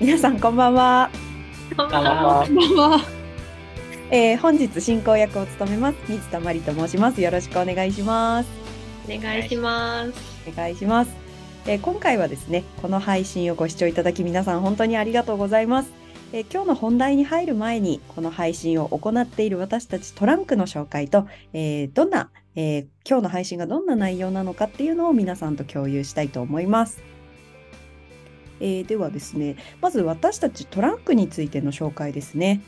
皆さんこんばんは。こんばんは。こんばんは。えー本日進行役を務めます水田まりと申します。よろしくお願いします。お願いします。お願いします。えー今回はですね、この配信をご視聴いただき皆さん本当にありがとうございます。えー今日の本題に入る前に、この配信を行っている私たちトランクの紹介と、えーどんな、えー今日の配信がどんな内容なのかっていうのを皆さんと共有したいと思います。えーではですね、まず私たちトランクについての紹介ですね。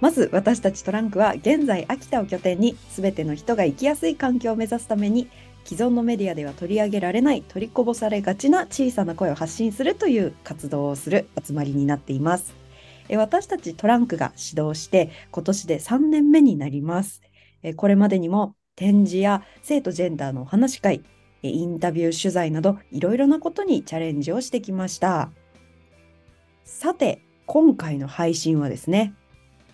まず私たちトランクは現在秋田を拠点に全ての人が生きやすい環境を目指すために既存のメディアでは取り上げられない取りこぼされがちな小さな声を発信するという活動をする集まりになっています。え私たちトランクが指導して今年で3年目になります。えこれまでにも展示や性とジェンダーのお話し会、インタビュー取材などいろいろなことにチャレンジをしてきました。さて、今回の配信はですね、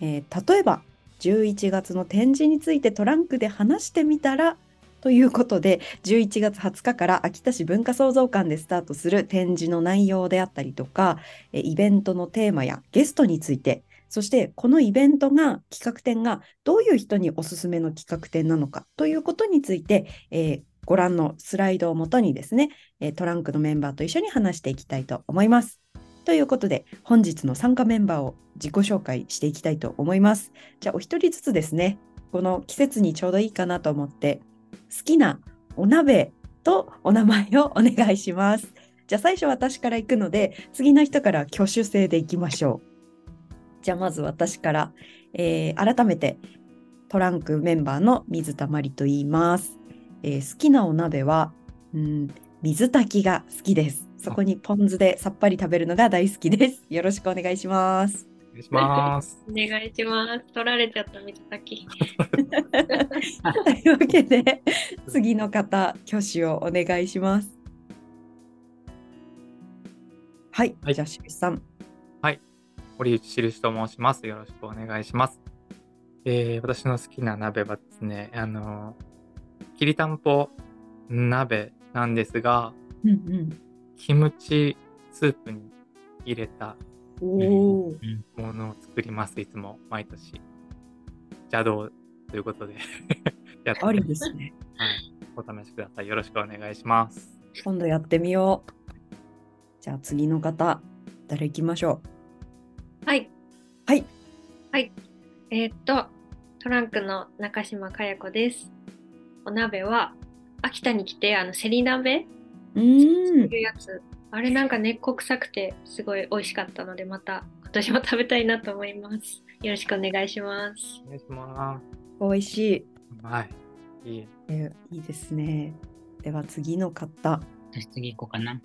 えー例えば11月の展示についてトランクで話してみたらということで11月20日から秋田市文化創造館でスタートする展示の内容であったりとかイベントのテーマやゲストについてそしてこのイベントが企画展がどういう人におすすめの企画展なのかということについて、えーご覧のスライドをもとにですね、トランクのメンバーと一緒に話していきたいと思います。ということで本日の参加メンバーを自己紹介していきたいと思います。じゃあお一人ずつですねこの季節にちょうどいいかなと思って好きなお鍋とお名前をお願いします。じゃあ最初私から行くので次の人から挙手制でいきましょう。じゃあまず私から、えー改めてトランクメンバーの水たまりと言います。えー好きなお鍋は、うん、水炊きが好きです。そこにポン酢でさっぱり食べるのが大好きです。よろしくお願いします。お願いします。お願いします。取られちゃった水炊き。というわけで次の方挙手をお願いします。はい、はいじゃあしゅさん。堀内印と申します。よろしくお願いします。えー私の好きな鍋はですね、あのきりたんぽ鍋なんですが、うんうん。キムチスープに入れたものを作ります。いつも毎年。邪道ということで やってありですね。はい。お試しください。よろしくお願いします。今度やってみよう。じゃあ次の方、誰行きましょはい。はい。はい。えーっと、トランクの中島かや子です。お鍋は、秋田に来て、あの、セリ鍋？う。うーんい。うやつ。あれなんか根っこ臭くて、すごい美味しかったので、また今年も食べたいなと思います。よろしくお願いします。お願いします。美味しい。はい。いい。えーいいですね。では次の方。私次行こうかな。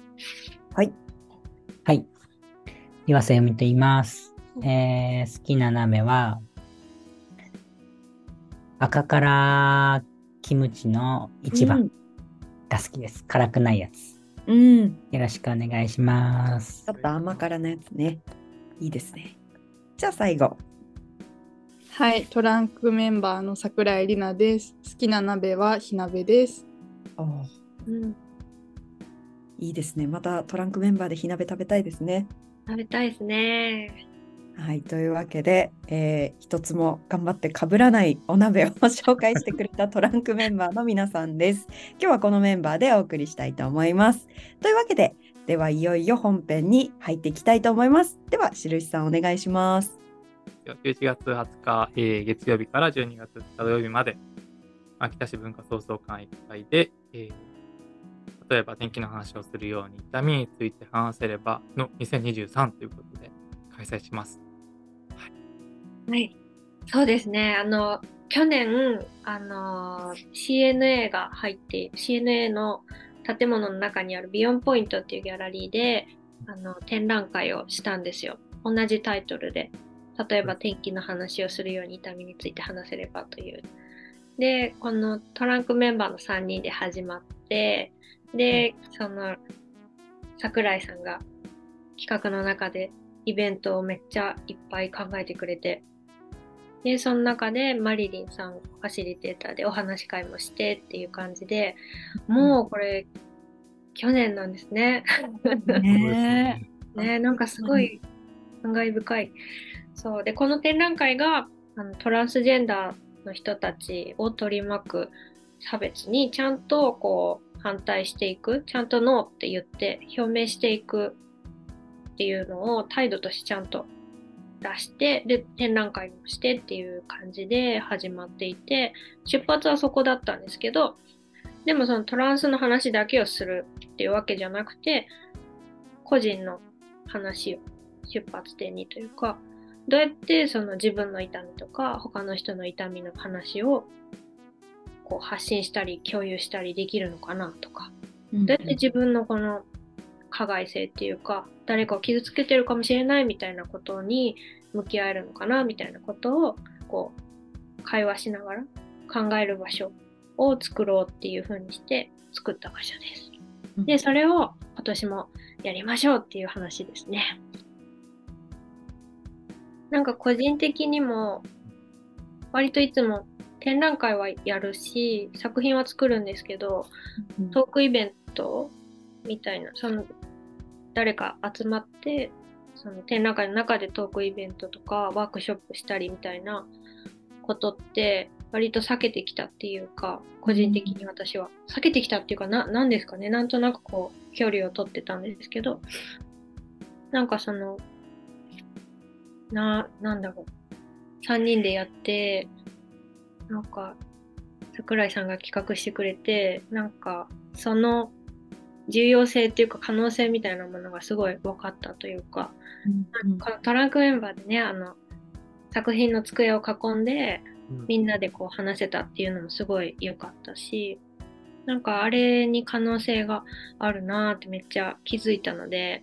はい。はい。岩瀬由美と言います。えー、好きな鍋は、赤辛キムチの一番が好きです。辛くないやつ。うん。うん。よろしくお願いしますちょ。っと甘辛なやつね。いいですね。じゃあ最後。はい、トランクメンバーの桜井里奈です。好きな鍋は火鍋です。おーうん。いいですね。またトランクメンバーで火鍋食べたいですね。食べたいですね。はい、というわけで、えー一つも頑張ってかぶらないお鍋を 紹介してくれたトランクメンバーの皆さんです。今日はこのメンバーでお送りしたいと思います。というわけで、ではいよいよ本編に入っていきたいと思います。では、印さんお願いします。11月20日、えー月曜日から12月土曜日まで、秋田市文化創造館1階で、えー例えば天気の話をするように、痛みについて話せればの2023ということで開催します。はい。そうですね。あの、去年、あの、CNA が入って、CNA の建物の中にあるビヨンポイントっていうギャラリーで、あの、展覧会をしたんですよ。同じタイトルで。例えば天気の話をするように痛みについて話せればという。で、このトランクメンバーの3人で始まって、で、その、桜井さんが企画の中でイベントをめっちゃいっぱい考えてくれて、で、その中でマリリンさん、ファシリテーターでお話し会もしてっていう感じで、もうこれ、去年なんですね。ねね、なんかすごい感慨深い。そうでこの展覧会があのトランスジェンダーの人たちを取り巻く差別にちゃんとこう反対していくちゃんとノーって言って表明していくっていうのを態度としてちゃんと出してで展覧会もしてっていう感じで始まっていて出発はそこだったんですけどでもそのトランスの話だけをするっていうわけじゃなくて個人の話を出発点にというかどうやってその自分の痛みとか他の人の痛みの話をこう発信したり共有したりできるのかなとかどうやって自分のこの加害性っていうか誰かを傷つけてるかもしれないみたいなことに向き合えるのかなみたいなことをこう会話しながら考える場所を作ろうっていう風にして作った場所です。でそれを今年もやりましょうっていう話ですね。なんか個人的にも割といつも展覧会はやるし作品は作るんですけどトークイベントみたいなその誰か集まってその展覧会の中でトークイベントとかワークショップしたりみたいなことって割と避けてきたっていうか個人的に私は。避けてきたっていうかな何ですかね。なんとなくこう距離を取ってたんですけどなんかそのななんだろう。3人でやってなんか桜井さんが企画してくれてなんかその重要性っていうか可能性みたいなものがすごい分かったというか、うんうん、このトランクメンバーでねあの作品の机を囲んでみんなでこう話せたっていうのもすごい良かったしなんかあれに可能性があるなってめっちゃ気づいたので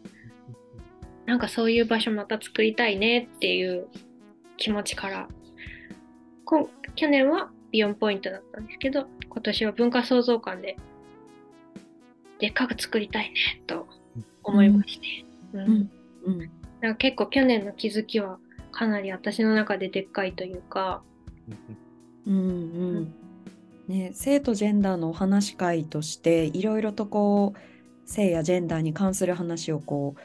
なんかそういう場所また作りたいねっていう気持ちから去年はビヨンポイントだったんですけど今年は文化創造館ででっかく作りたいねと思いまして、うん。うん。うん、なんか結構去年の気づきはかなり私の中ででっかいというか、うんうん。ね、性とジェンダーのお話し会としていろいろとこう性やジェンダーに関する話をこう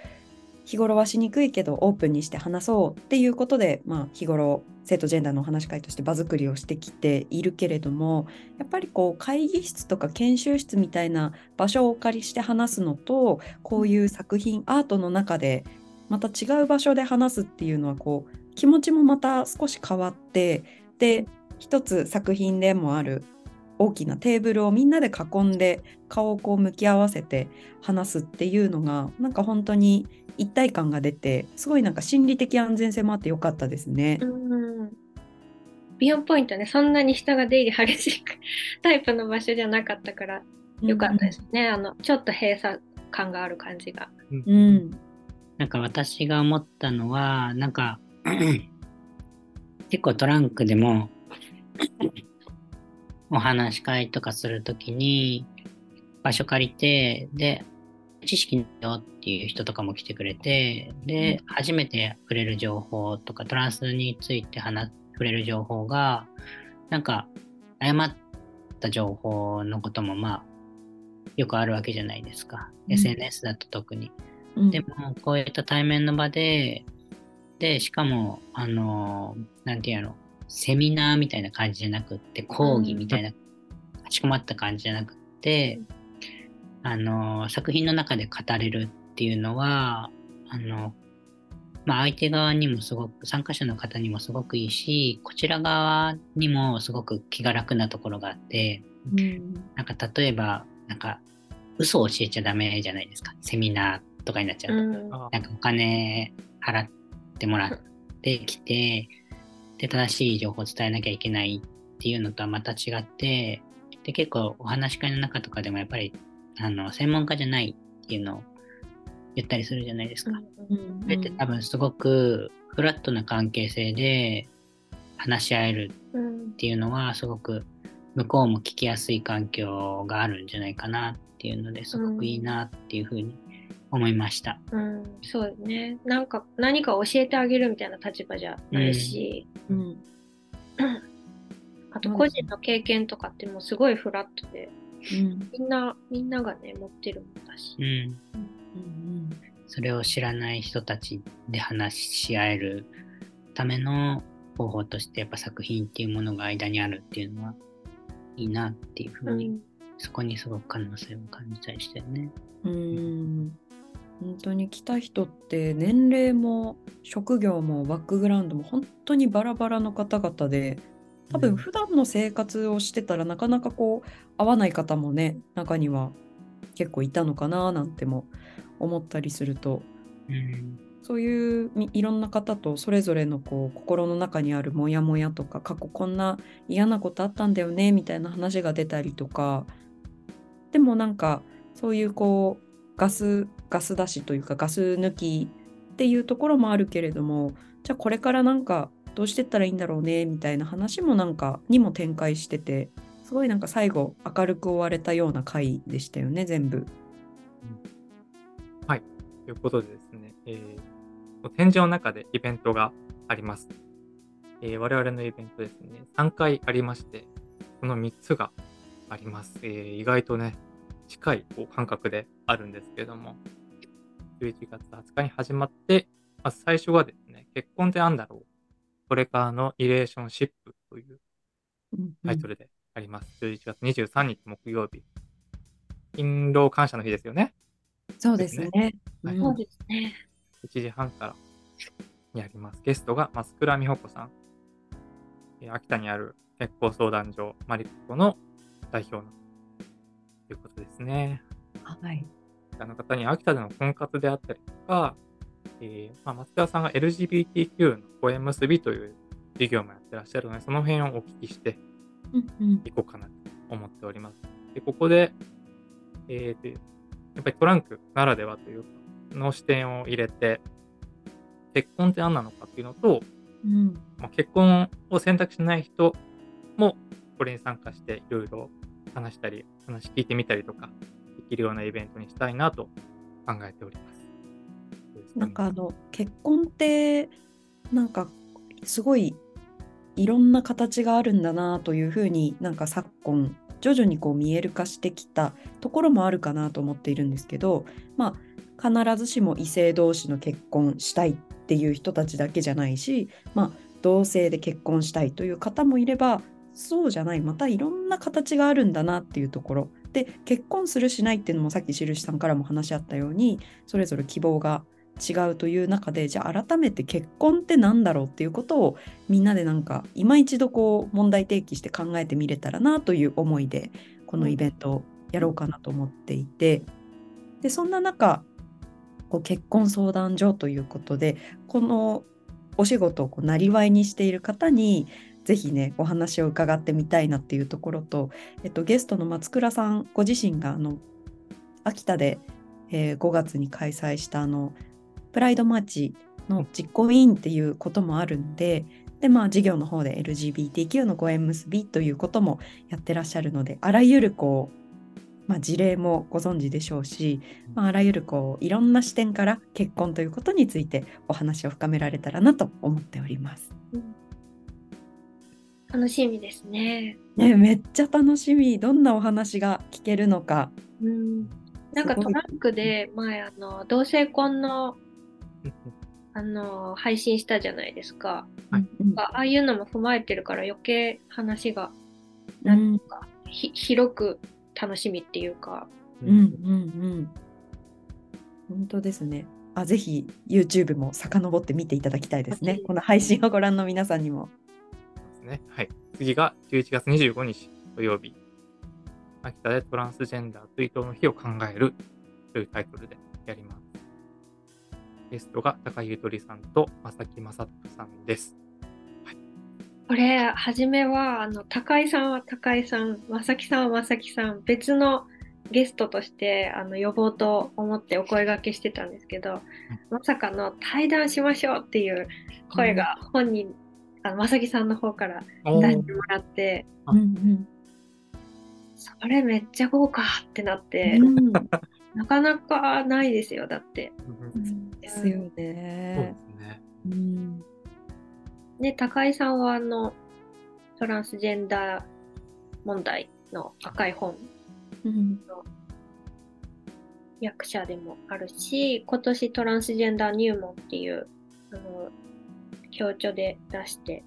日頃はしにくいけどオープンにして話そうっていうことで、まあ、日頃性とジェンダーのお話し会として場作りをしてきているけれどもやっぱりこう会議室とか研修室みたいな場所をお借りして話すのとこういう作品アートの中でまた違う場所で話すっていうのはこう気持ちもまた少し変わってで一つ作品でもある大きなテーブルをみんなで囲んで顔をこう向き合わせて話すっていうのがなんか本当に一体感が出てすごいなんか心理的安全性もあってよかったですね。うん。ビヨンポイントね。そんなに人が出入り激しいタイプの場所じゃなかったからよかったですね、うん、あのちょっと閉鎖感がある感じが。うん、なんか私が思ったのはなんか 結構トランクでもお話し会とかするときに場所借りてで知識よっていう人とかも来てくれて、で、初めて触れる情報とか、トランスについて話触れる情報が、なんか、誤った情報のことも、まあ、よくあるわけじゃないですか。うん、SNS だと特に。うん、でも、こういった対面の場で、で、しかも、あの、なんていうの、セミナーみたいな感じじゃなくって、講義みたいな、かしこまった感じじゃなくって、あの作品の中で語れるっていうのはあの、まあ、相手側にもすごく参加者の方にもすごくいいしこちら側にもすごく気が楽なところがあって、うん、なんか例えばなんか嘘を教えちゃダメじゃないですか。セミナーとかになっちゃうと、うん、なんかお金払ってもらってきてで正しい情報を伝えなきゃいけないっていうのとはまた違ってで結構お話し会の中とかでもやっぱりあの専門家じゃないっていうのを言ったりするじゃないですか。それって多分すごくフラットな関係性で話し合えるっていうのはすごく向こうも聞きやすい環境があるんじゃないかなっていうのですごくいいなっていうふうに思いました。うん、そうね。なんか何か教えてあげるみたいな立場じゃないし、うん、うん、あと個人の経験とかってもうすごいフラットで、うん、みんなみんながね持ってるもんだし、うん。うん。それを知らない人たちで話し合えるための方法としてやっぱ作品っていうものが間にあるっていうのはいいなっていうふうに、うん。そこにすごく可能性を感じたりしてるね。うーん。本当に来た人って年齢も職業もバックグラウンドも本当にバラバラの方々で多分普段の生活をしてたらなかなかこう合わない方もね中には結構いたのかななんても思ったりすると。うん。そういうみいろんな方とそれぞれのこう心の中にあるモヤモヤとか過去こんな嫌なことあったんだよねみたいな話が出たりとか。でもなんかそういうこうガスガス出しというかガス抜きっていうところもあるけれどもじゃあこれからなんかどうしてったらいいんだろうねみたいな話もなんかにも展開しててすごいなんか最後明るく終われたような回でしたよね全部。はいということでですね、えー、展示の中でイベントがあります。えー我々のイベントですね、3回ありまして、この3つがあります。えー意外とね、近いこう感覚であるんですけれども、11月20日に始まって、まず最初がですね、結婚ってなんだろうこれからのリレーションシップというタイトルであります。11月23日木曜日。勤労感謝の日ですよね。そうですね。そうですね。1時半からにあります。ゲストが増倉美穂子さん。えー秋田にある結婚相談所マリココの代表のということですね。はい。あの方に秋田での婚活であったりとか、えーまあ、松田さんが LGBTQ の声結びという授業もやってらっしゃるので、その辺をお聞きしていこうかなと思っております。で、ここで、えーと、やっぱりトランクならではというか、の視点を入れて、結婚って何なのかっていうのと、うんまあ、結婚を選択しない人もこれに参加していろいろ話したり、話聞いてみたりとか、できるようなイベントにしたいなと考えております。なんかあの結婚ってなんかすごいいろんな形があるんだなというふうになんか昨今徐々にこう見える化してきたところもあるかなと思っているんですけどまあ必ずしも異性同士の結婚したいっていう人たちだけじゃないしまあ同性で結婚したいという方もいればそうじゃない。またいろんな形があるんだなっていうところ。で結婚するしないっていうのもさっき印さんからも話し合ったようにそれぞれ希望が違うという中でじゃあ改めて結婚って何だろうっていうことをみんなでなんか今一度こう問題提起して考えてみれたらなという思いでこのイベントをやろうかなと思っていて。でそんな中こう結婚相談所ということでこのお仕事をなりわいにしている方にぜひねお話を伺ってみたいなっていうところと、えっと、ゲストの松倉さんご自身があの秋田で、えー5月に開催したあのプライドマーチの実行委員っていうこともあるんででまあ事業の方で LGBTQ のご縁結びということもやってらっしゃるのであらゆるこう、まあ、事例もご存知でしょうし、まあ、あらゆるこういろんな視点から結婚ということについてお話を深められたらなと思っております。楽しみですね。ね、めっちゃ楽しみどんなお話が聞けるのか。うん。なんかトランクで前あの同性婚のあの配信したじゃないですか。はいうんああいうのも踏まえてるから余計話がうなんんかひ広く楽しみっていうか。うんうんうん。本当ですね。あ、ぜひ YouTube も遡って見ていただきたいですねはい。この配信をご覧の皆さんにも。ですね。はい。次が11月25日土曜日。秋田でトランスジェンダー追悼の日を考えるというタイトルでやります。ゲストが高井ゆとりさんと正木正人さんです。これ初めはあの高井さんは高井さん正木さんは正木さん別のゲストとしてあの呼ぼうと思ってお声掛けしてたんですけど、まさかの対談しましょうっていう声が本人、あの正木さんの方から出してもらって、あ。うんそれめっちゃ豪華ってなっうて、んうん。なかなかないですよだって。うんですよそうでね。すね。うんね高井さんはあのトランスジェンダー問題の赤い本うん役者でもあるし、今年トランスジェンダー入門っていうあの強調で出して、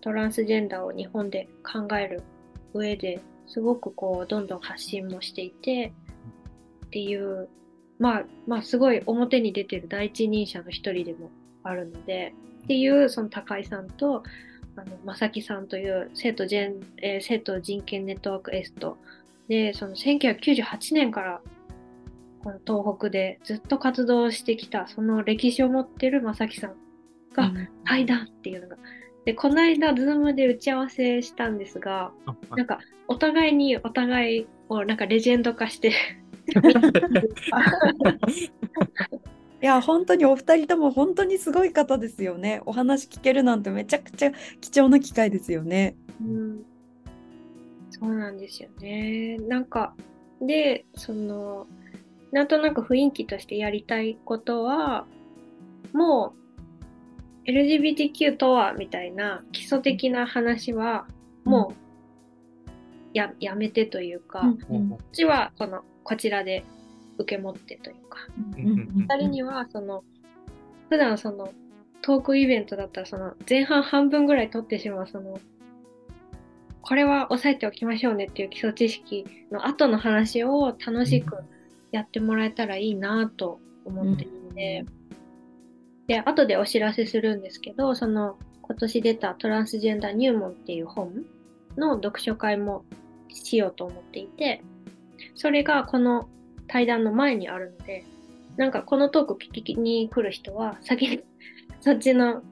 トランスジェンダーを日本で考える上ですごくこうどんどん発信もしていてっていうまあまあすごい表に出てる第一人者の一人でもあるのでっていうその高井さんとあの正木さんという生徒ジェン、えー生徒人権ネットワークエストでその1998年からこの東北でずっと活動してきたその歴史を持ってる正木さんが対談っていうのが。で、この間、ズームで打ち合わせしたんですが、なんか、お互いにお互いをなんかレジェンド化して、いや、本当にお二人とも本当にすごい方ですよね。お話聞けるなんてめちゃくちゃ貴重な機会ですよね。うん、そうなんですよね。なんか、で、その、なんとなく雰囲気としてやりたいことは、もう、LGBTQ とはみたいな基礎的な話は、もうや、やめてというか、こうんっちはこのこちらで受け持ってというか、うんうん二人にはその普段そのトークイベントだったらその前半半分ぐらい取ってしまうそのこれは押さえておきましょうねっていう基礎知識の後の話を楽しくやってもらえたらいいなと思っていて、で後でお知らせするんですけどその今年出たトランスジェンダー入門っていう本の読書会もしようと思っていてそれがこの対談の前にあるのでなんかこのトーク聞きに来る人は先に そっちの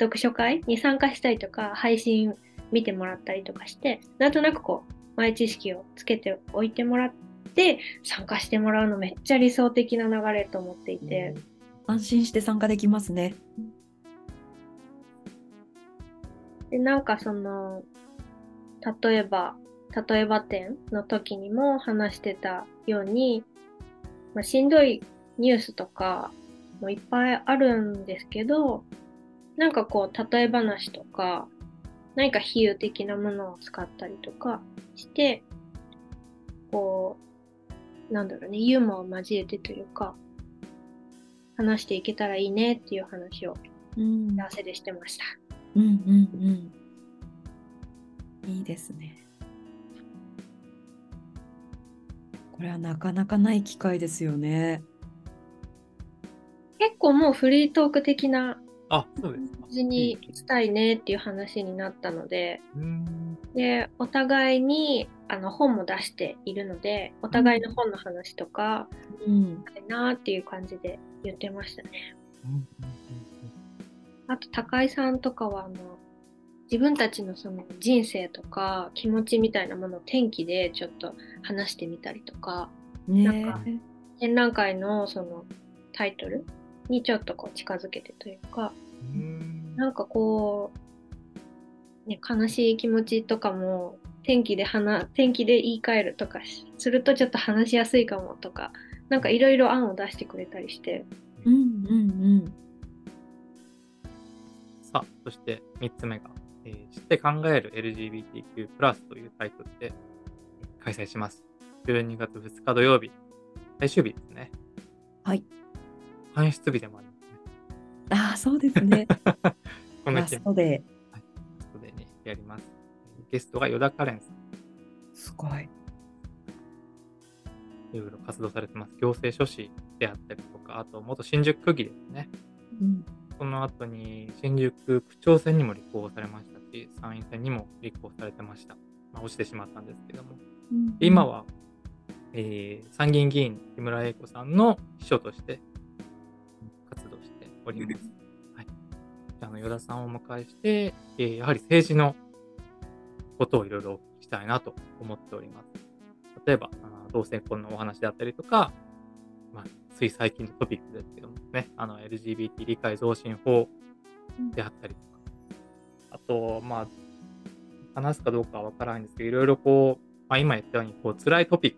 読書会に参加したりとか配信見てもらったりとかしてなんとなくこう前知識をつけておいてもらって参加してもらうのめっちゃ理想的な流れと思っていて、安心して参加できますね。でなんかその例えば例えば展の時にも話してたように、まあ、しんどいニュースとかもいっぱいあるんですけどなんかこう例え話とか何か比喩的なものを使ったりとかしてこうなんだろうねユーモアを交えてというか話していけたらいいねっていう話をうん合わせでしてました。うんうんうん。いいですね。これはなかなかない機会ですよね。結構もうフリートーク的なあ、そうですか。感じにしたいねっていう話になったので。で、お互いにあの本も出しているので、お互いの本の話とか、うん。したいなっていう感じで言ってましたね。あと、高井さんとかは、あの、自分たちのその人生とか気持ちみたいなものを天気でちょっと話してみたりとか、ねなんか展覧会のそのタイトルにちょっとこう近づけてというか、うん。うんなんかこう、ね、悲しい気持ちとかも天気で話天気で言い換えるとかしするとちょっと話しやすいかもとかなんかいろいろ案を出してくれたりして。うんうんさあ、そして3つ目が、えー知って考える LGBTQ+, というタイトルでえー開催します。12月2日土曜日、最終日ですね。はい。搬出日でもありますね。うん。ああ、そうですね。ラ この日ストで。ラストでね、やります。ゲストが依田カレンさん。すごい。いろいろ活動されてます。行政書士であったりとか、あと元新宿区議ですね。うん。その後に新宿区長選にも立候補されましたし、参院選にも立候補されてました。まあ、落ちてしまったんですけども。で今は、えー参議院議員木村英子さんの秘書として活動しております。はい、ああの依田さんをお迎えして、えーやはり政治のことをいろいろお聞きしたいなと思っております。例えば、同性婚のお話であったりとか、まあ、つい最近のトピックですけどもね、あの LGBT 理解増進法であったりとか、あと、まあ、話すかどうかはわからないんですけど、いろいろこう、まあ、今言ったように、こう、辛いトピック、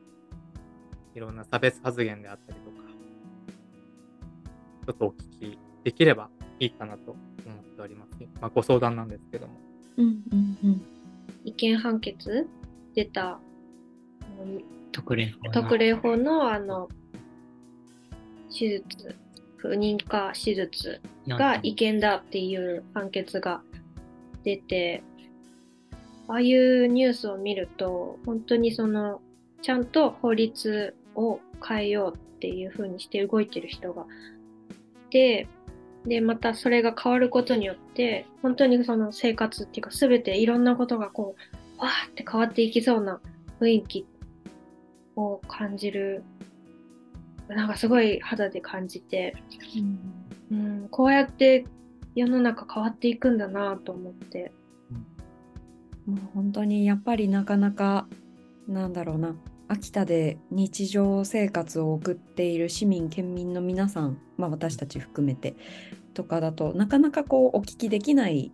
いろんな差別発言であったりとか、ちょっとお聞きできればいいかなと思っております。まあ、ご相談なんですけども。うんうんうん。意見判決出た。あの特例法の。特例法のあの手術、不妊か手術が違憲だっていう判決が出て、ああいうニュースを見ると、本当にその、ちゃんと法律を変えようっていう風にして動いてる人が。いて、で、またそれが変わることによって、本当にその生活っていうか、すべていろんなことがこう、わーって変わっていきそうな雰囲気を感じる、なんかすごい肌で感じて、うん、こうやって世の中変わっていくんだなと思って。もう本当にやっぱりなかなかなんだろうな秋田で日常生活を送っている市民県民の皆さん、まあ、私たち含めてとかだとなかなかこうお聞きできない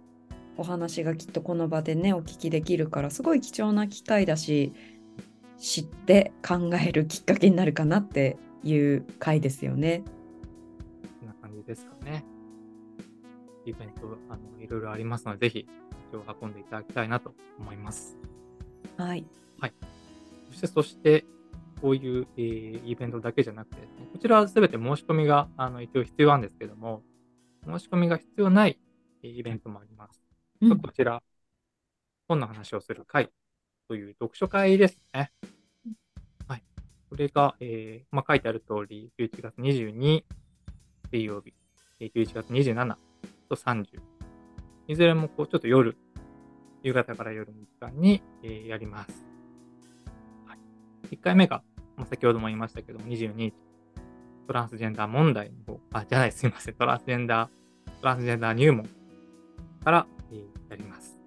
お話がきっとこの場でねお聞きできるからすごい貴重な機会だし知って考えるきっかけになるかなっていう回ですよね。こんな感じですかね。イベント、あの、いろいろありますので、ぜひ、足を運んでいただきたいなと思います。はい、そして、そして、こういう、えーイベントだけじゃなくてこちらはすべて申し込みが、あの、一応必要なんですけども、申し込みが必要ない、えーイベントもあります。うんこちら、本の話をする会という読書会ですね。これが、えーまあ、書いてある通り、11月22水曜日、11月27と30。いずれもこうちょっと夜、夕方から夜の時間に、えーやります。はい、1回目が、まあ、先ほども言いましたけども、22、トランスジェンダー問題の方、あ、じゃない、すいません、トランスジェンダー、トランスジェンダー入門から、えーやります。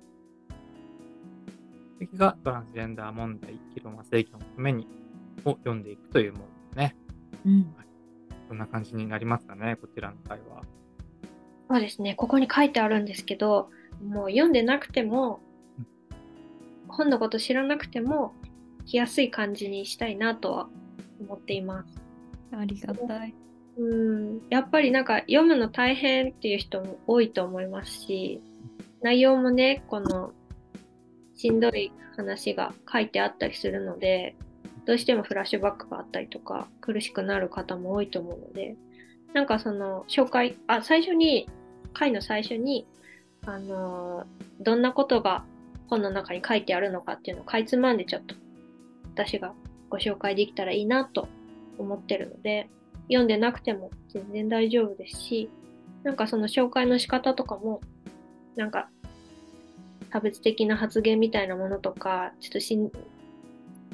次がトランスジェンダー問題、議論は正義のためにを読んでいくというものですね。うんこんな感じになりますかね、こちらの会は。そうですね、ここに書いてあるんですけど、もう読んでなくても、本のこと知らなくても、来やすい感じにしたいなとは思っています。ありがたい。うん、やっぱりなんか読むの大変っていう人も多いと思いますし、内容もね、このしんどい話が書いてあったりするので、どうしてもフラッシュバックがあったりとか、苦しくなる方も多いと思うので、なんかその紹介、あ、最初に、回の最初に、あのーどんなことが本の中に書いてあるのかっていうのをかいつまんでちょっと私がご紹介できたらいいなと思ってるので、読んでなくても全然大丈夫ですし、なんかその紹介の仕方とかも、なんか差別的な発言みたいなものとか、ちょっとしん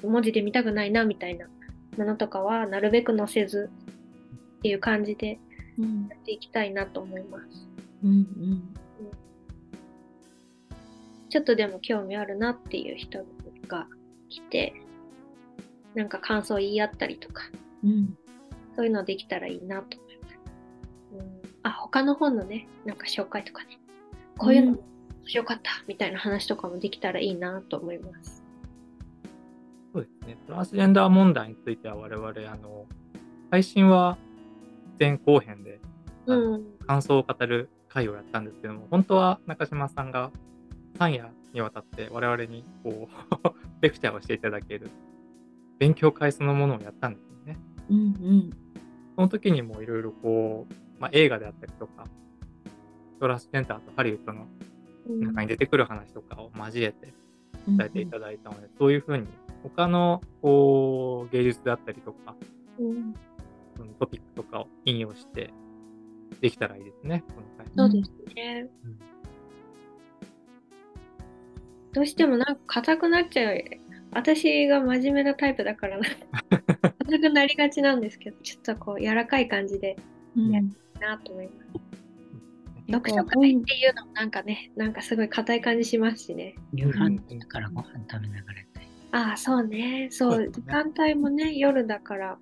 文字で見たくないなみたいなものとかはなるべく載せずっていう感じでうんやっていきたいなと思います。うんうんちょっとでも興味あるなっていう人が来て、なんか感想言い合ったりとか、うんそういうのできたらいいなと思います。うん、あ、他の本のね、なんか紹介とかね、こういうの面白かったみたいな話とかもできたらいいなと思います。そうですね。トランスジェンダー問題については我々、あの、配信は前後編でうん。感想を語る会をやったんですけども、本当は中島さんが3夜にわたって我々にこう、レクチャーをしていただける勉強会そのものをやったんですよね。うんうんその時にもいろいろこう、まあ、映画であったりとか、トランスジェンダーとハリウッドのうん中に出てくる話とかを交えてうん伝えていただいたので、そういうふうに他のこう芸術であったりとか、うんトピックとかを引用してできたらいいですね、この回。そうですね。うんどうしてもなんか硬くなっちゃう。私が真面目なタイプだからな。硬くなりがちなんですけど、ちょっとこう柔らかい感じでうんやいいなと思います。なんか読書会っていうのもなんかね、なんかすごい硬い感じしますしね。夕飯だからご飯食べながらやったり。ああ、そうね。そう、時間帯もね、夜だから、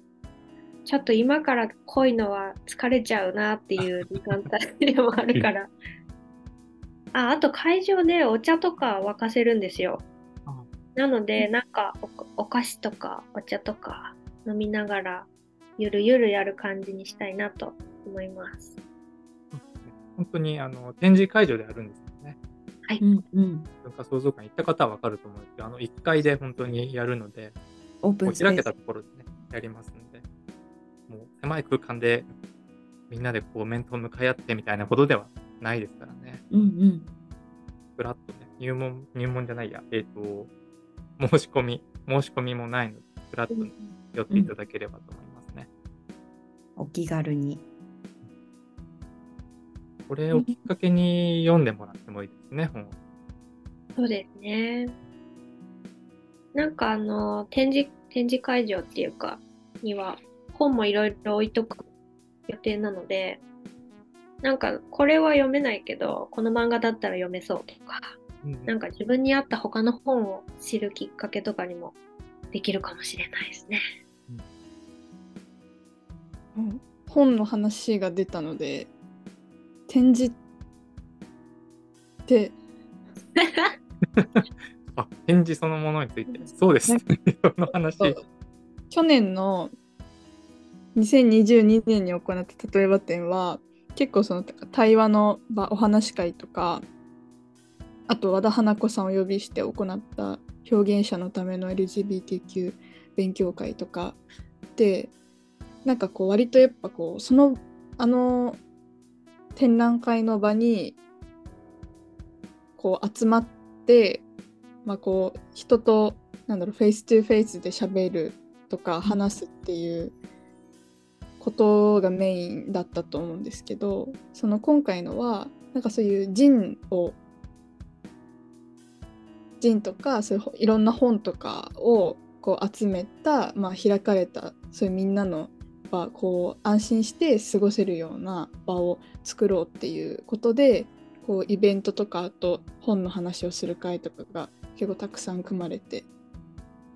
ちょっと今から濃いのは疲れちゃうなっていう 時間帯でもあるから。あ、あと会場でお茶とか沸かせるんですよ。あなので、なんかおお菓子とかお茶とか飲みながら、ゆるゆるやる感じにしたいなと思います。本当にあの展示会場であるんですうんうん文化創造館行った方はわかると思うんですけど、あの1階で本当にやるので、オープこう開けンスペースたところでね、やりますので、もう狭い空間でみんなでこう面と向かい合ってみたいなことではないですからね。うんうん。ふらっとね、入門、入門じゃないや、えっ、と、申し込み、申し込みもないので、ふらっとね寄っていただければと思いますね。お気軽に。これをきっかけに読んでもらってもいいですね、本を。そうですね。なんかあの、展示、展示会場っていうか、には本もいろいろ置いとく予定なので、なんかこれは読めないけど、この漫画だったら読めそうとか、なんか自分に合った他の本を知るきっかけとかにもできるかもしれないですね。うん本の話が出たので展示って あ、展示そのものについて。そうです。の話。去年の2022年に行った例えば展は結構その対話の場お話し会とかあと和田花子さんを呼びして行った表現者のための LGBTQ 勉強会とかでなんかこう割とやっぱこうそのあの展覧会の場にこう集まってまあこう人となんだろう face to face で喋るとか話すっていうことがメインだったと思うんですけどその今回のはなんかそういう人を人とかそういういろんな本とかをこう集めた、まあ、開かれたそういうみんなの場こう安心して過ごせるような場を作ろうっていうことでこうイベントとかあと本の話をする会とかが結構たくさん組まれて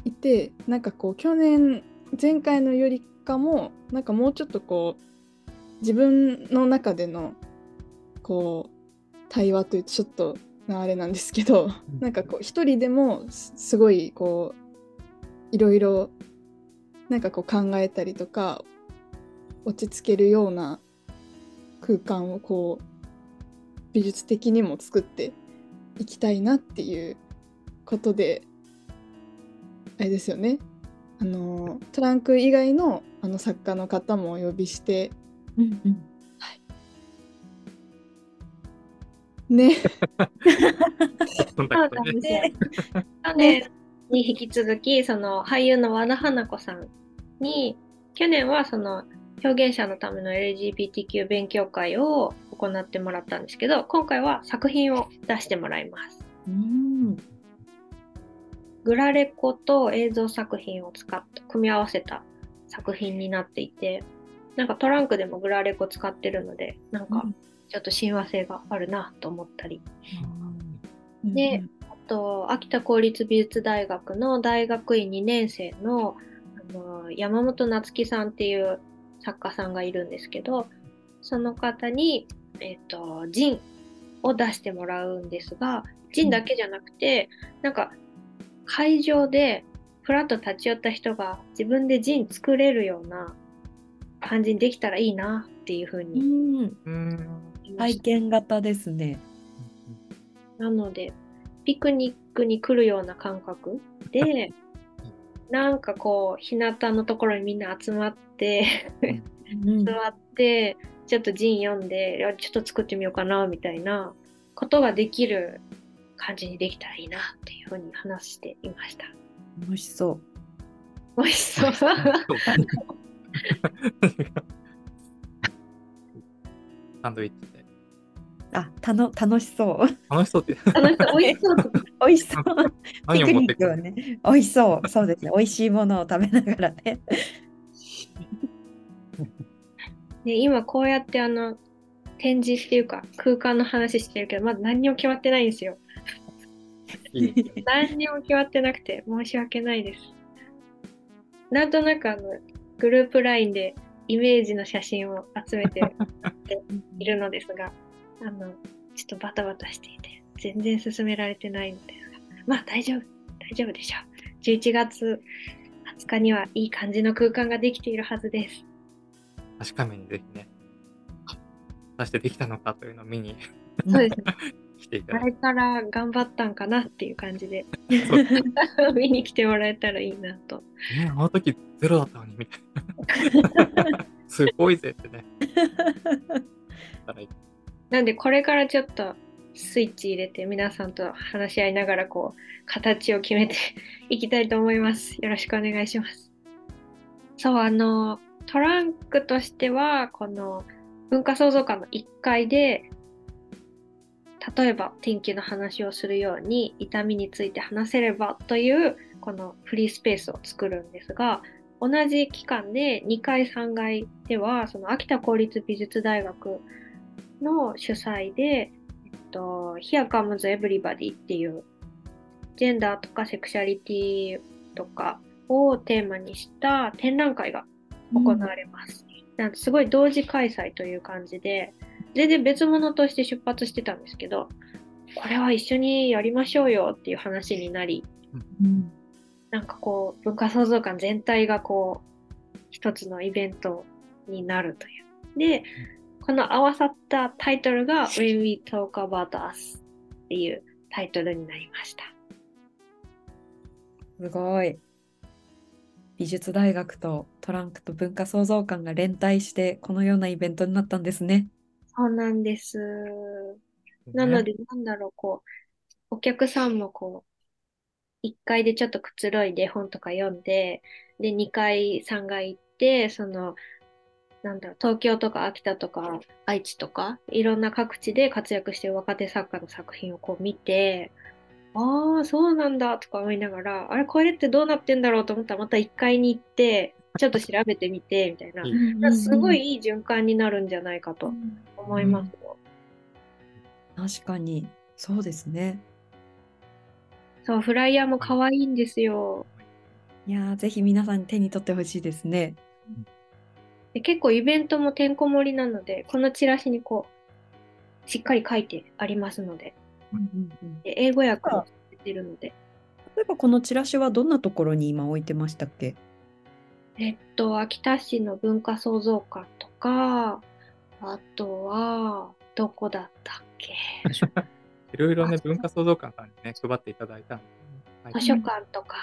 いてなんかこう去年前回のよりかもなんかもうちょっとこう自分の中でのこう対話というとちょっとなあれなんですけどなんかこう一人でもすすごいこういろいろなんかこう考えたりとか落ち着けるような空間をこう美術的にも作っていきたいなっていうことであれですよねあのトランク以外のあの作家の方もお呼びしてうんうん。ねそんなことね。で、去年に引き続き、その俳優の和田花子さんに、去年はその表現者のための LGBTQ 勉強会を行ってもらったんですけど、今回は作品を出してもらいます。うん。グラレコと映像作品を使って組み合わせた作品になっていて、なんかトランクでもグラレコ使ってるので、なんかちょっと親和性があるなと思ったり、であと秋田公立美術大学の大学院2年生のあの山本夏樹さんっていう作家さんがいるんですけどその方に、えっとジンを出してもらうんですがジンだけじゃなくて、なんか会場でふらっと立ち寄った人が自分でジン作れるような感じにできたらいいなっていうふううに体験型ですね。なので、ピクニックに来るような感覚で、なんかこう、日向のところにみんな集まって、うん座って、ちょっとジン読んで、いやちょっと作ってみようかな、みたいなことができる感じにできたらいいな、っていうふうに話していました。楽しそう。美味しそう。サンドイッチで。あ、たの楽しそう。楽しそうってあの人、美味しそう。美味しそう。何をピクニック持ってくるをね、美味しそう。そうですね。美味しいものを食べながらね。ね、今こうやってあの、展示っていうか空間の話してるけど、まだ何にも決まってないんですよ。何にも決まってなくて申し訳ないです。なんとなくあのグループ LINE でイメージの写真を集めて いるのですが、あの、ちょっとバタバタしていて、全然進められてないのですが、まあ大丈夫、大丈夫でしょう。11月20日にはいい感じの空間ができているはずです。確かめにぜひね、果たしてできたのかというのを見にそうですね。来ていただいあれから頑張ったんかなっていう感じで。見に来てもらえたらいいなと。えあの時ゼロだったのにみたいな。すごいぜってね。なんでこれからちょっとスイッチ入れて皆さんと話し合いながらこう形を決めて いきたいと思います。よろしくお願いします。そう、あの、トランクとしては、この文化創造館の1階で、例えば天気の話をするように痛みについて話せればというこのフリースペースを作るんですが、同じ期間で2階3階ではその秋田公立美術大学の主催で、と、Here Comes Everybody っていうジェンダーとかセクシャリティとかをテーマにした展覧会が行われます。なんですごい同時開催という感じで、全然別物として出発してたんですけど、これは一緒にやりましょうよっていう話になり、うんなんかこう文化創造館全体がこう一つのイベントになるという。で、この合わさったタイトルが When We Talk About Us っていうタイトルになりました。すごい。美術大学とトランクと文化創造館が連帯してこのようなイベントになったんですね。そうなんです。なので、なんだろう、こう、お客さんもこう、1階でちょっとくつろいで本とか読んで、で、2階、3階行って、その、なんだろう、東京とか秋田とか愛知とか、いろんな各地で活躍してる若手作家の作品をこう見て、ああ、そうなんだとか思いながら、あれ、これってどうなってんだろうと思ったら、また1階に行って、ちょっと調べてみて、みたいな。すごいいい循環になるんじゃないかと思いますよ。確かに、そうですね。そう、フライヤーも可愛いんですよ。いやー、ぜひ皆さんに手に取ってほしいですね。で結構イベントもてんこ盛りなので、このチラシにこう、しっかり書いてありますので、で英語訳も出てるので、例えばこのチラシはどんなところに今置いてましたっけ？えっと、秋田市の文化創造館とか、あとは、どこだったっけ？いろいろね、文化創造館さんにね、配っていただいた図書館とか、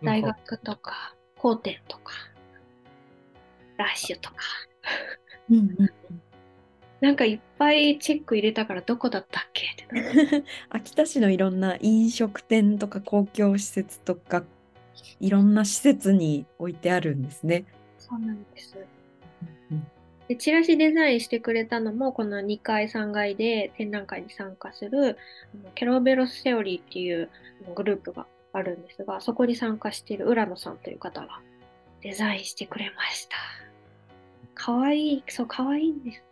うん。大学とか、校展とか、ラッシュとか、うんうんなんかいっぱいチェック入れたからどこだったっけ？ってな秋田市のいろんな飲食店とか公共施設とかいろんな施設に置いてあるんですね。そうなんです。うんで、チラシデザインしてくれたのも、この2階、3階で展覧会に参加する、ケロベロスセオリーっていうグループがあるんですが、そこに参加している浦野さんという方がデザインしてくれました。かわいい、そう、かわいいんです。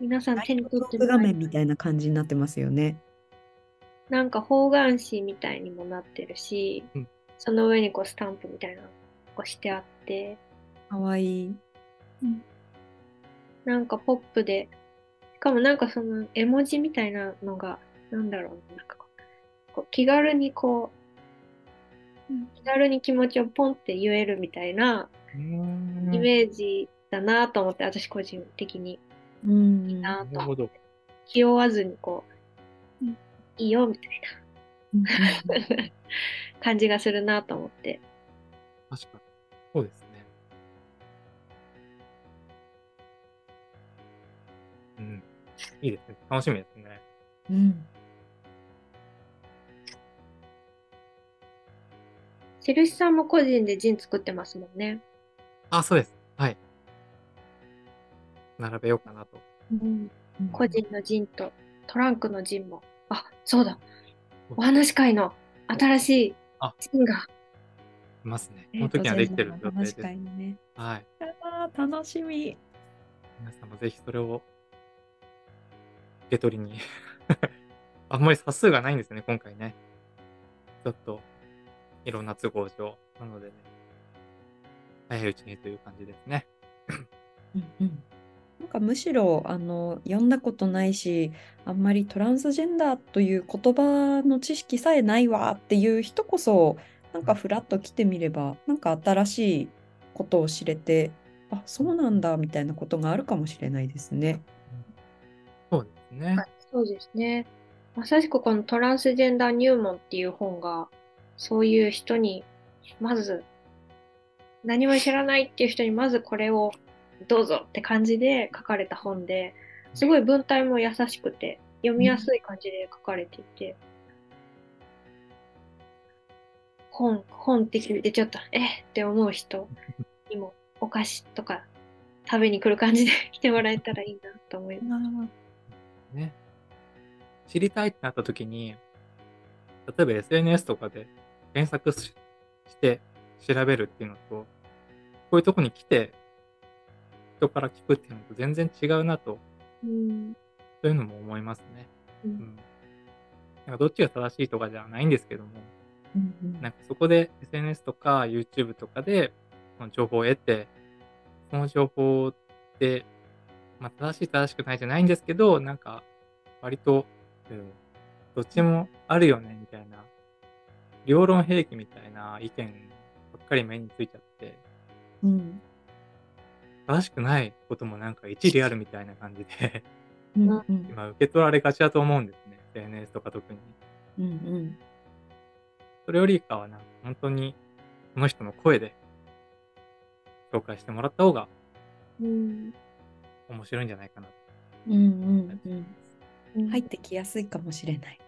皆さん手に取って画面みたいな感じになってますよね。なんか方眼紙みたいにもなってるし、うんその上にこうスタンプみたいなのがしてあって、かわいい。なんかポップで、しかもなんかその絵文字みたいなのが、なんだろうな、なんかこうこう気軽にこう、気軽に気持ちをポンって言えるみたいなイメージだなと思って、私個人的にうんいいなとなるほど。気負わずにこう、うんいいよみたいうんな 感じがするなと思って。確かに。そうですね。うん。いいですね。楽しみですね。うん印さんも個人でジン作ってますもんね。あ、そうです。はい。並べようかなと。うん個人のジンとトランクのジンも。あ、そうだ。お話会の新しいあジンが。いますね。えこの時にはできてる予定話です。会のね。はい。楽しみ。皆さんもぜひそれを受け取りに。あんまり冊数がないんですね、今回ね。ちょっと、いろんな都合上。なのでね、早いうちにという感じですね。うんうんなんかむしろあの読んだことないしあんまりトランスジェンダーという言葉の知識さえないわっていう人こそなんかフラッと来てみればなんか新しいことを知れてあそうなんだみたいなことがあるかもしれないですね。そうですね。そうですね。まさしくこのトランスジェンダー入門っていう本が、そういう人に、まず、何も知らないっていう人にまずこれをどうぞって感じで書かれた本で、すごい文体も優しくて、読みやすい感じで書かれていて、本、本って聞いてちょっと、えって思う人にもお菓子とか食べに来る感じで 来てもらえたらいいなと思います。ね。知りたいってなった時に、例えば SNS とかで検索しして調べるっていうのと、こういうとこに来て人から聞くっていうのと全然違うなと、うん。そういうのも思いますね。ううん。ん。なんかどっちが正しいとかじゃないんですけども、うんうん。なんかそこで SNS とか YouTube とかでその情報を得て、その情報って、まあ、正しい正しくないじゃないんですけど、なんか割と、うんどっちもあるよねみたいな、両論兵器みたいな意見ばっかり目についちゃって、うん正しくないこともなんか一理あるみたいな感じで、うんうん今受け取られがちだと思うんですね。SNS とか特に。うんうんそれよりかはなんか本当にその人の声で紹介してもらった方がうん。面白いんじゃないかなとうんうんうんうん入ってきやすいかもしれない。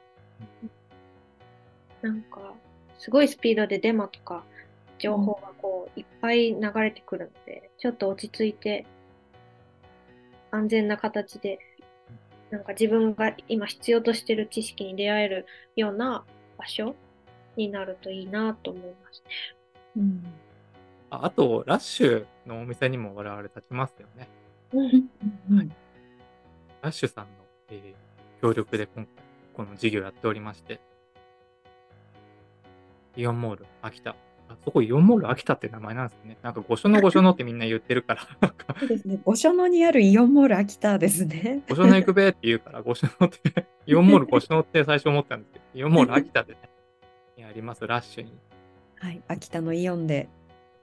なんか、すごいスピードでデマとか情報がこういっぱい流れてくるので、ちょっと落ち着いて、安全な形で、なんか自分が今必要としてる知識に出会えるような場所になるといいなと思いますね。うんああと、ラッシュのお店にも我々立ちますよね。うん。うんラッシュさんの、えー協力で今回この事業やっておりまして、イオンモール秋田。あそこイオンモール秋田って名前なんですね。なんか御所の御所のってみんな言ってるから、そうですね。御所野にあるイオンモール秋田ですね。御所の行くべって言うから、御所のって、イオンモール御所のって最初思ったんですけど、イオンモール秋田でね、にありますラッシュに。はい、秋田のイオンで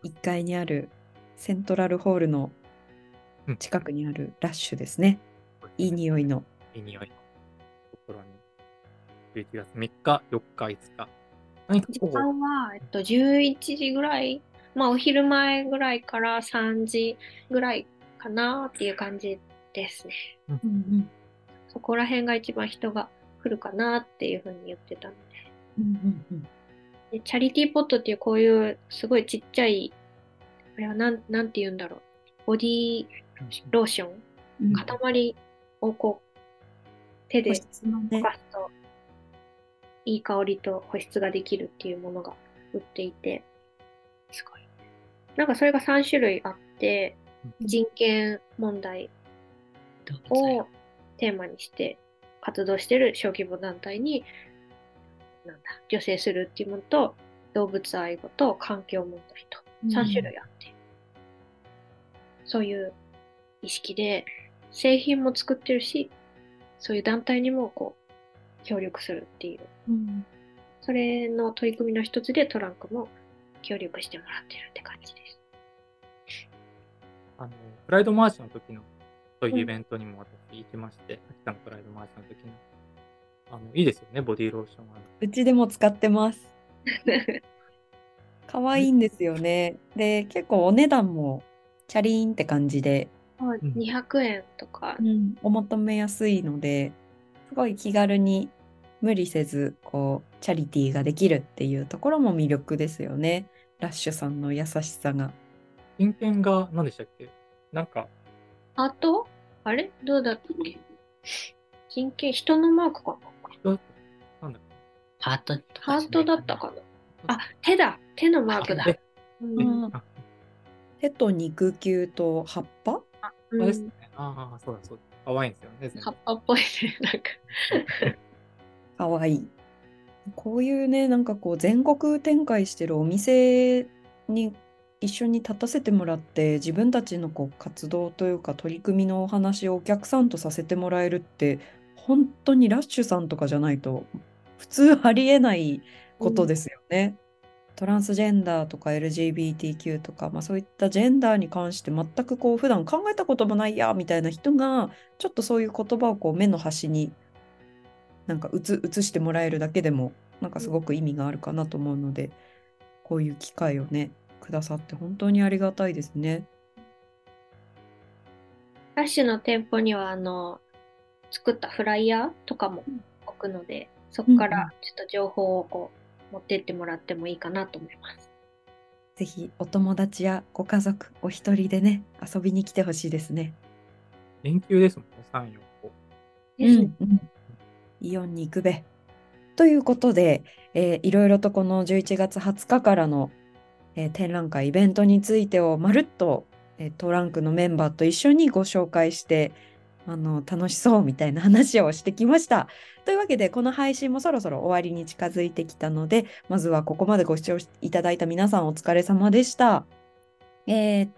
1階にあるセントラルホールのうん近くにあるラッシュですね。いい匂いの。いい匂いのところに、11月3日、4日、5日。時間は、えっと、11時ぐらい、まあお昼前ぐらいから3時ぐらいかなっていう感じですね。うんうんそこら辺が一番人が来るかなっていうふうに言ってたので。うんうんうんでチャリティーポットっていうこういうすごいちっちゃい、あれはなんなんて言うんだろう。ボディローションうん塊をこう手で保湿のね溶かすといい香りと保湿ができるっていうものが売っていて、すごい。なんかそれが3種類あって、人権問題をテーマにして活動してる小規模団体に、なんだ、助成するっていうものと、動物愛護と環境問題と3種類あって、そういう意識で製品も作ってるし、そういう団体にもこう協力するっていう、うんそれの取り組みの一つでトランクも協力してもらってるって感じです。あの、プライドマーチの時の、そういうイベントにも私行きまして、秋田のプライドマーチの時の。あの、いいですよね、ボディーローションは。うちでも使ってます。可愛いんですよね。で、結構お値段もチャリーンって感じで、そううん200円とか、お求めやすいので、すごい気軽に無理せず、こう、チャリティーができるっていうところも魅力ですよね。ラッシュさんの優しさが。人権が何でしたっけ？なんか、あと、あれ？どうだったっけ？人権、人のマークかな？人？なんだっハートとかハートだったかな？あ、手だ。手のマークだ。えうん手と肉球と葉っぱうんあですね。ああ、そうだそうだ。可愛いんですよね。葉っぱっぽいね、なんか。かわいい。こういうね、なんかこう全国展開してるお店に一緒に立たせてもらって自分たちのこう活動というか取り組みのお話をお客さんとさせてもらえるって本当にラッシュさんとかじゃないと普通ありえないことですよね。トランスジェンダーとか LGBTQ とか、まあ、そういったジェンダーに関して全くこう普段考えたこともないやみたいな人がちょっとそういう言葉をこう目の端になんか映映してもらえるだけでもなんかすごく意味があるかなと思うのでこういう機会をねくださって本当にありがたいですね。ラッシュの店舗にはあの作ったフライヤーとかも置くので、そこからちょっと情報をこう持ってってもらってもいいかなと思います。ぜひお友達やご家族お一人でね遊びに来てほしいですね。連休ですもんね、3、4、ですねうんうんイオンに行くべ。ということで、えーいろいろとこの11月20日からの、えー展覧会イベントについてをまるっと、えートランクのメンバーと一緒にご紹介してあの楽しそうみたいな話をしてきました。というわけでこの配信もそろそろ終わりに近づいてきたのでまずはここまでご視聴いただいた皆さんお疲れ様でした。えーっ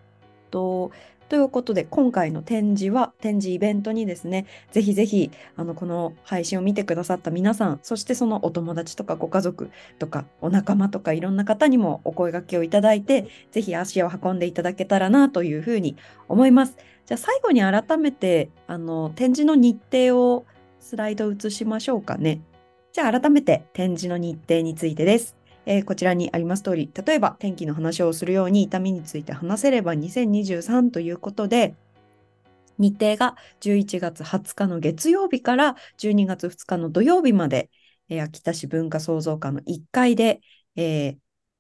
とということで今回の展示は展示イベントにですねぜひぜひあのこの配信を見てくださった皆さんそしてそのお友達とかご家族とかお仲間とかいろんな方にもお声掛けをいただいてぜひ足を運んでいただけたらなというふうに思います。じゃあ最後に改めてあの展示の日程をスライド移しましょうかね。じゃあ改めて展示の日程についてです。えーこちらにあります通り、例えば天気の話をするように痛みについて話せれば2023ということで、日程が11月20日の月曜日から12月2日の土曜日まで、えー秋田市文化創造館の1階で、えー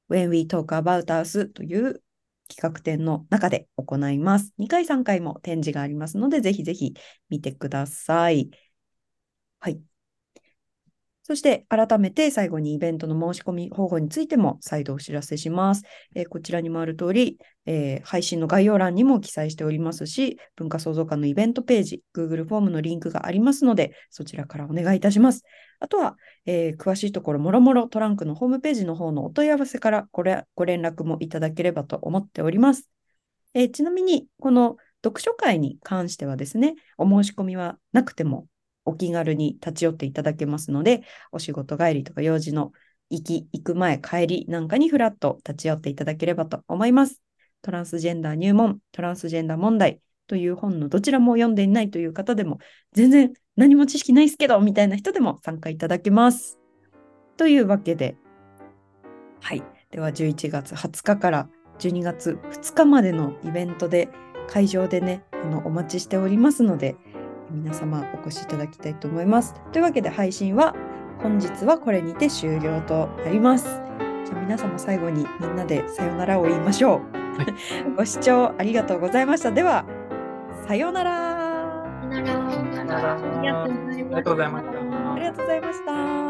When We Talk About Us という企画展の中で行います。2回3回も展示がありますので、ぜひぜひ見てください。はい。そして改めて最後にイベントの申し込み方法についても再度お知らせします。えーこちらにもある通り、えー配信の概要欄にも記載しておりますし、文化創造館のイベントページ、Google フォームのリンクがありますので、そちらからお願いいたします。あとは、えー詳しいところ、もろもろトランクのホームページの方のお問い合わせからごれご連絡もいただければと思っております。えーちなみに、この読書会に関してはですね、お申し込みはなくてもお気軽に立ち寄っていただけますので、お仕事帰りとか用事の行き、行く前、帰りなんかにフラッと立ち寄っていただければと思います。トランスジェンダー入門、トランスジェンダー問題という本のどちらも読んでいないという方でも、全然何も知識ないですけど、みたいな人でも参加いただけます。というわけで、はい。では11月20日から12月2日までのイベントで、会場でね、あのお待ちしておりますので、皆様お越しいただきたいと思います。というわけで配信は本日はこれにて終了となります。じゃあ皆様最後にみんなでさよならを言いましょう。ご視聴ありがとうございました。では、さようなら。さよなら。ありがとうございました。ありがとうございました。